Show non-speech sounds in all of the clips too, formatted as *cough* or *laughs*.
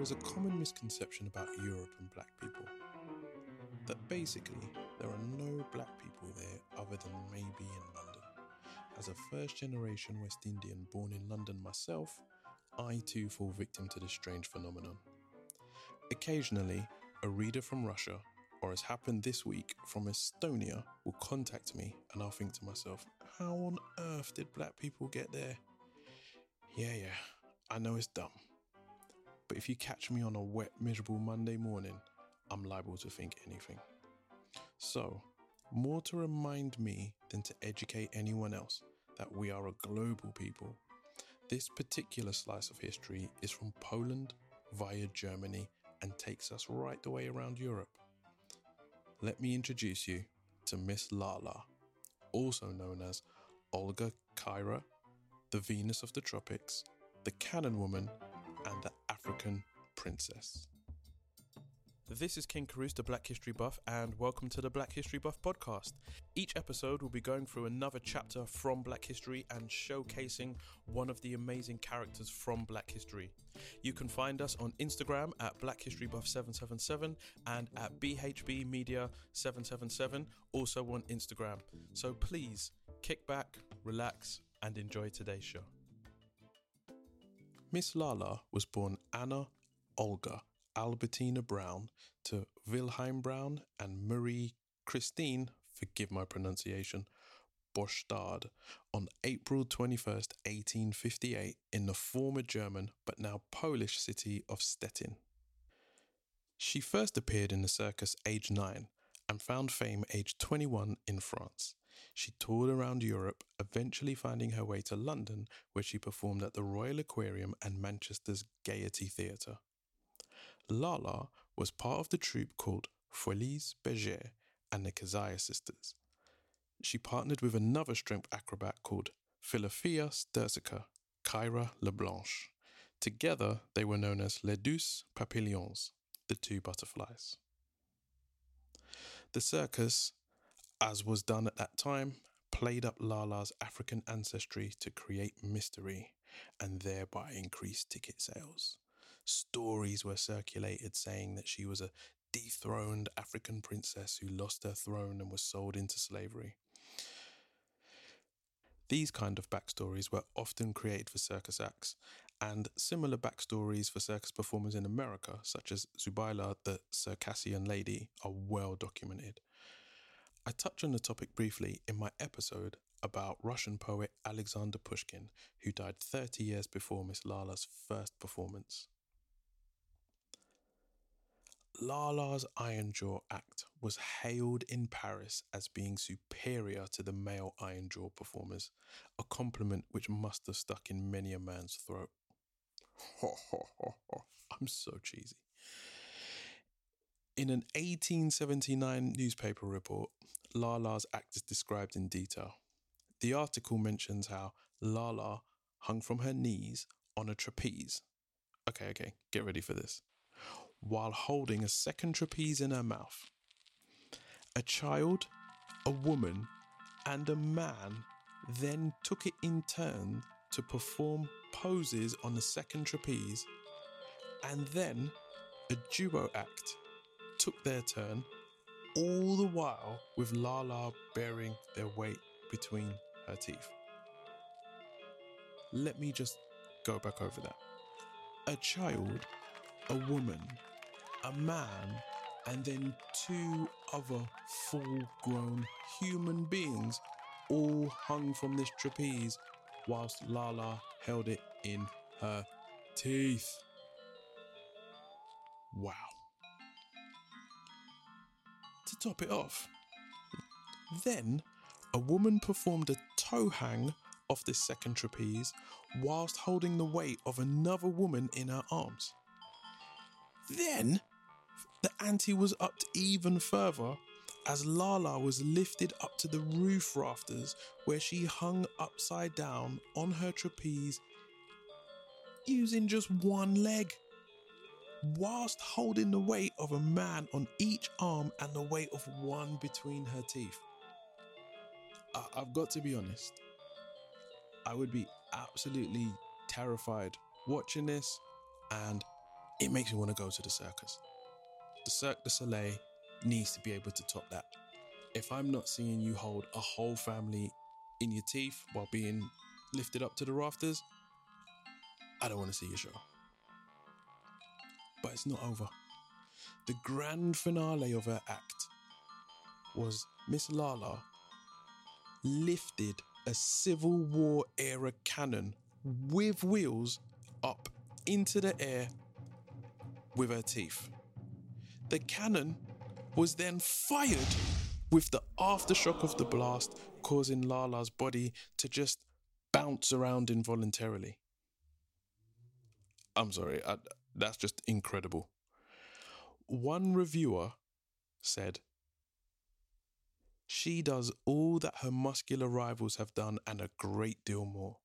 There is a common misconception about Europe and black people that basically there are no black people there other than maybe in London. As a first generation West Indian born in London myself, I too fall victim to this strange phenomenon. Occasionally, a reader from Russia, or as happened this week from Estonia, will contact me and I'll think to myself, how on earth did black people get there? Yeah, yeah, I know it's dumb. But if you catch me on a wet, miserable Monday morning, I'm liable to think anything. So, more to remind me than to educate anyone else that we are a global people. This particular slice of history is from Poland via Germany and takes us right the way around Europe. Let me introduce you to Miss Lala, also known as Olga Kaira, the Venus of the Tropics, the Cannon Woman, and the African Princess. This is King Carouse, the Black History Buff, and welcome to the Black History Buff podcast. Each episode will be going through another chapter from Black History and showcasing one of the amazing characters from Black History. You can find us on Instagram at Black History Buff 777 and at BHB Media 777, also on Instagram. So please kick back, relax, and enjoy today's show. Miss Lala was born Anna Olga Albertina Brown to Wilhelm Brown and Marie Christine, forgive my pronunciation, Bostad on April 21st, 1858, in the former German but now Polish city of Stettin. She first appeared in the circus age 9 and found fame age 21 in France. She toured around Europe, eventually finding her way to London, where she performed at the Royal Aquarium and Manchester's Gaiety Theatre. Lala was part of the troupe called Folies Bergère and the Keziah Sisters. She partnered with another strength acrobat called Philophia Sterzica, Kaira Leblanche. Together, they were known as Les Douze Papillons, the two butterflies. The circus, as was done at that time, played up Lala's African ancestry to create mystery and thereby increase ticket sales. Stories were circulated saying that she was a dethroned African princess who lost her throne and was sold into slavery. These kind of backstories were often created for circus acts, and similar backstories for circus performers in America, such as Zubaila the Circassian Lady, are well documented. I touch on the topic briefly in my episode about Russian poet Alexander Pushkin, who died 30 years before Miss Lala's first performance. Lala's Iron Jaw act was hailed in Paris as being superior to the male Iron Jaw performers, a compliment which must have stuck in many a man's throat. *laughs* I'm so cheesy. In an 1879 newspaper report, Lala's act is described in detail. The article mentions how Lala hung from her knees on a trapeze. Okay, okay, get ready for this. While holding a second trapeze in her mouth. A child, a woman, and a man then took it in turn to perform poses on the second trapeze, and then a duo act took their turn, all the while with Lala bearing their weight between her teeth. Let me just go back over that. A child, a woman, a man, and then two other full grown human beings all hung from this trapeze whilst Lala held it in her teeth. Wow. To top it off, then a woman performed a toe hang off this second trapeze whilst holding the weight of another woman in her arms. Then the ante was upped even further as Lala was lifted up to the roof rafters where she hung upside down on her trapeze using just one leg, whilst holding the weight of a man on each arm and the weight of one between her teeth. I- I've got to be honest, I would be absolutely terrified watching this, and it makes me want to go to the circus. The Cirque du Soleil needs to be able to top that. If I'm not seeing you hold a whole family in your teeth while being lifted up to the rafters, I don't want to see your show. But it's not over. The grand finale of her act was Miss Lala lifted a Civil War era cannon with wheels up into the air with her teeth. The cannon was then fired with the aftershock of the blast, causing Lala's body to just bounce around involuntarily. I'm sorry, I, that's just incredible. One reviewer said, She does all that her muscular rivals have done and a great deal more.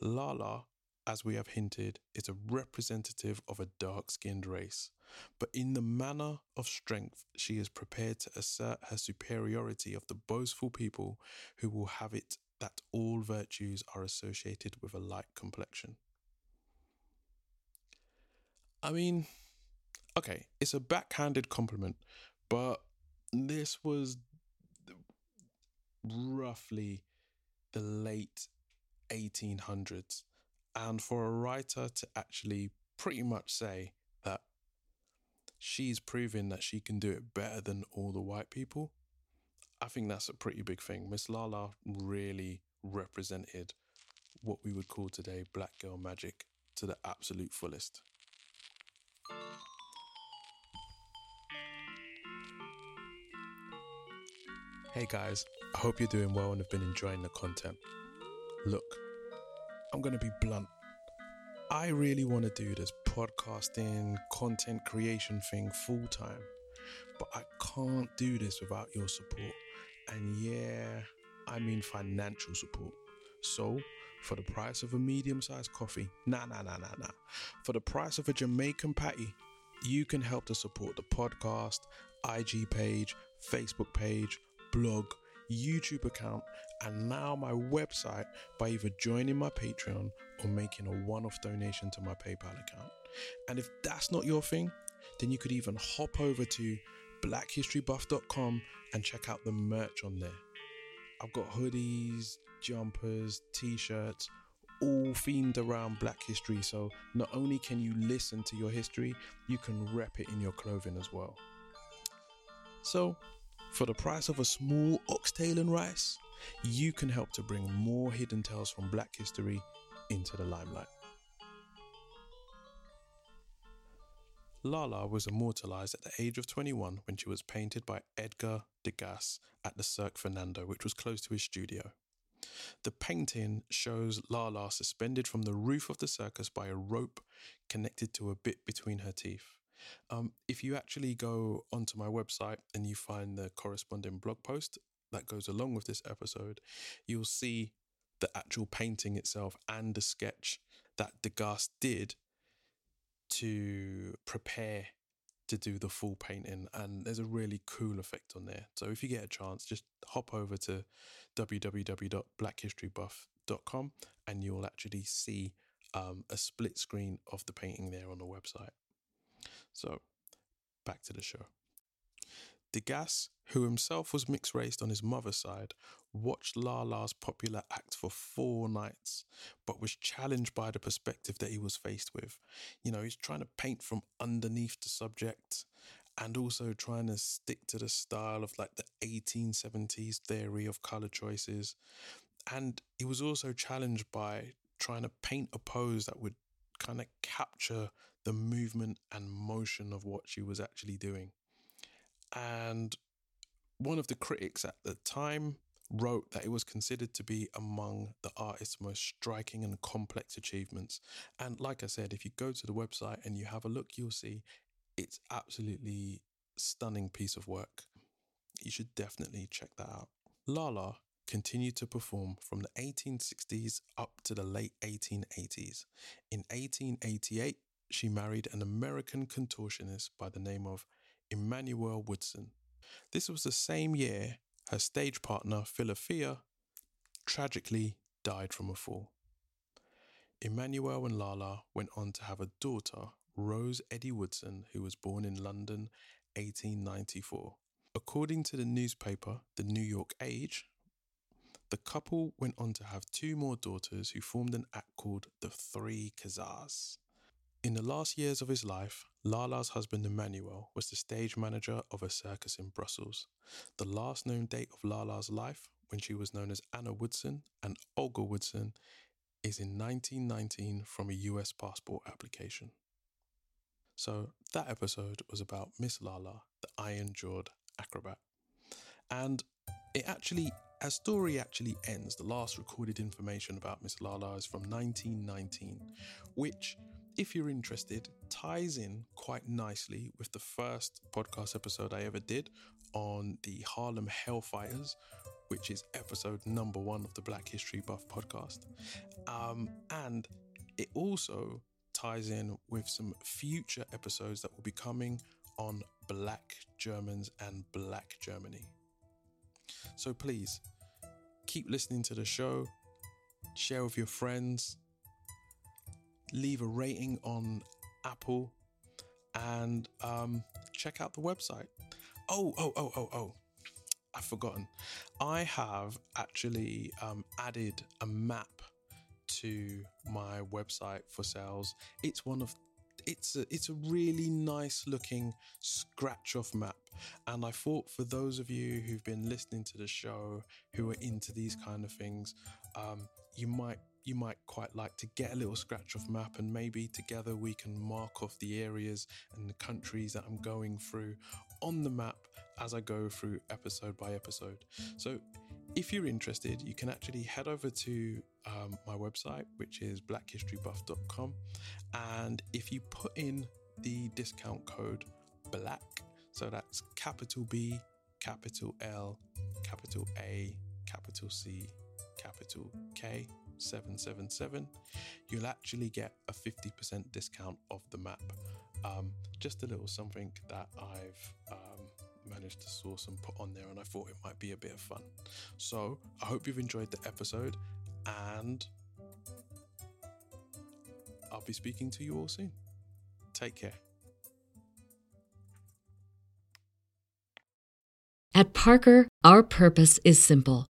Lala, as we have hinted, is a representative of a dark skinned race, but in the manner of strength, she is prepared to assert her superiority of the boastful people who will have it that all virtues are associated with a light complexion. I mean, okay, it's a backhanded compliment, but this was roughly the late 1800s. And for a writer to actually pretty much say that she's proving that she can do it better than all the white people, I think that's a pretty big thing. Miss Lala really represented what we would call today black girl magic to the absolute fullest. Hey guys, I hope you're doing well and have been enjoying the content. Look, I'm going to be blunt. I really want to do this podcasting, content creation thing full time, but I can't do this without your support. And yeah, I mean financial support. So, for the price of a medium sized coffee, nah, nah, nah, nah, nah. For the price of a Jamaican patty, you can help to support the podcast, IG page, Facebook page, blog, YouTube account, and now my website by either joining my Patreon or making a one off donation to my PayPal account. And if that's not your thing, then you could even hop over to blackhistorybuff.com and check out the merch on there. I've got hoodies, jumpers, t shirts, all themed around black history. So not only can you listen to your history, you can rep it in your clothing as well. So, for the price of a small oxtail and rice, you can help to bring more hidden tales from black history into the limelight. Lala was immortalized at the age of 21 when she was painted by Edgar Degas at the Cirque Fernando, which was close to his studio. The painting shows Lala suspended from the roof of the circus by a rope connected to a bit between her teeth. Um, if you actually go onto my website and you find the corresponding blog post that goes along with this episode, you'll see the actual painting itself and the sketch that Degas did to prepare to do the full painting and there's a really cool effect on there. So if you get a chance just hop over to www.blackhistorybuff.com and you'll actually see um, a split screen of the painting there on the website so back to the show Degas, who himself was mixed raced on his mother's side, watched Lala's popular act for four nights, but was challenged by the perspective that he was faced with. You know, he's trying to paint from underneath the subject and also trying to stick to the style of like the 1870s theory of color choices. And he was also challenged by trying to paint a pose that would kind of capture the movement and motion of what she was actually doing. And one of the critics at the time wrote that it was considered to be among the artist's most striking and complex achievements. And like I said, if you go to the website and you have a look, you'll see it's absolutely stunning piece of work. You should definitely check that out. Lala continued to perform from the 1860s up to the late 1880s. In 1888, she married an American contortionist by the name of Emmanuel Woodson. This was the same year her stage partner, Philothea, tragically died from a fall. Emmanuel and Lala went on to have a daughter, Rose Eddie Woodson, who was born in London 1894. According to the newspaper, the New York Age, the couple went on to have two more daughters who formed an act called the Three Khazars. In the last years of his life, Lala's husband Emmanuel was the stage manager of a circus in Brussels. The last known date of Lala's life, when she was known as Anna Woodson and Olga Woodson, is in 1919 from a US passport application. So that episode was about Miss Lala, the iron jawed acrobat. And it actually, as story actually ends, the last recorded information about Miss Lala is from 1919, which if you're interested, ties in quite nicely with the first podcast episode I ever did on the Harlem Hellfighters, which is episode number one of the Black History Buff podcast. Um, and it also ties in with some future episodes that will be coming on Black Germans and Black Germany. So please keep listening to the show, share with your friends, leave a rating on Apple, and um, check out the website. Oh, oh, oh, oh, oh. I've forgotten. I have actually um, added a map to my website for sales. It's one of it's a, it's a really nice looking scratch off map and i thought for those of you who've been listening to the show who are into these kind of things um, you might you might quite like to get a little scratch off map and maybe together we can mark off the areas and the countries that I'm going through on the map as I go through episode by episode. So if you're interested, you can actually head over to um, my website, which is blackhistorybuff.com. And if you put in the discount code BLACK, so that's capital B, capital L, capital A, capital C, capital K, 777, you'll actually get a 50% discount of the map. Um, just a little something that I've um, managed to source and put on there, and I thought it might be a bit of fun. So I hope you've enjoyed the episode, and I'll be speaking to you all soon. Take care. At Parker, our purpose is simple.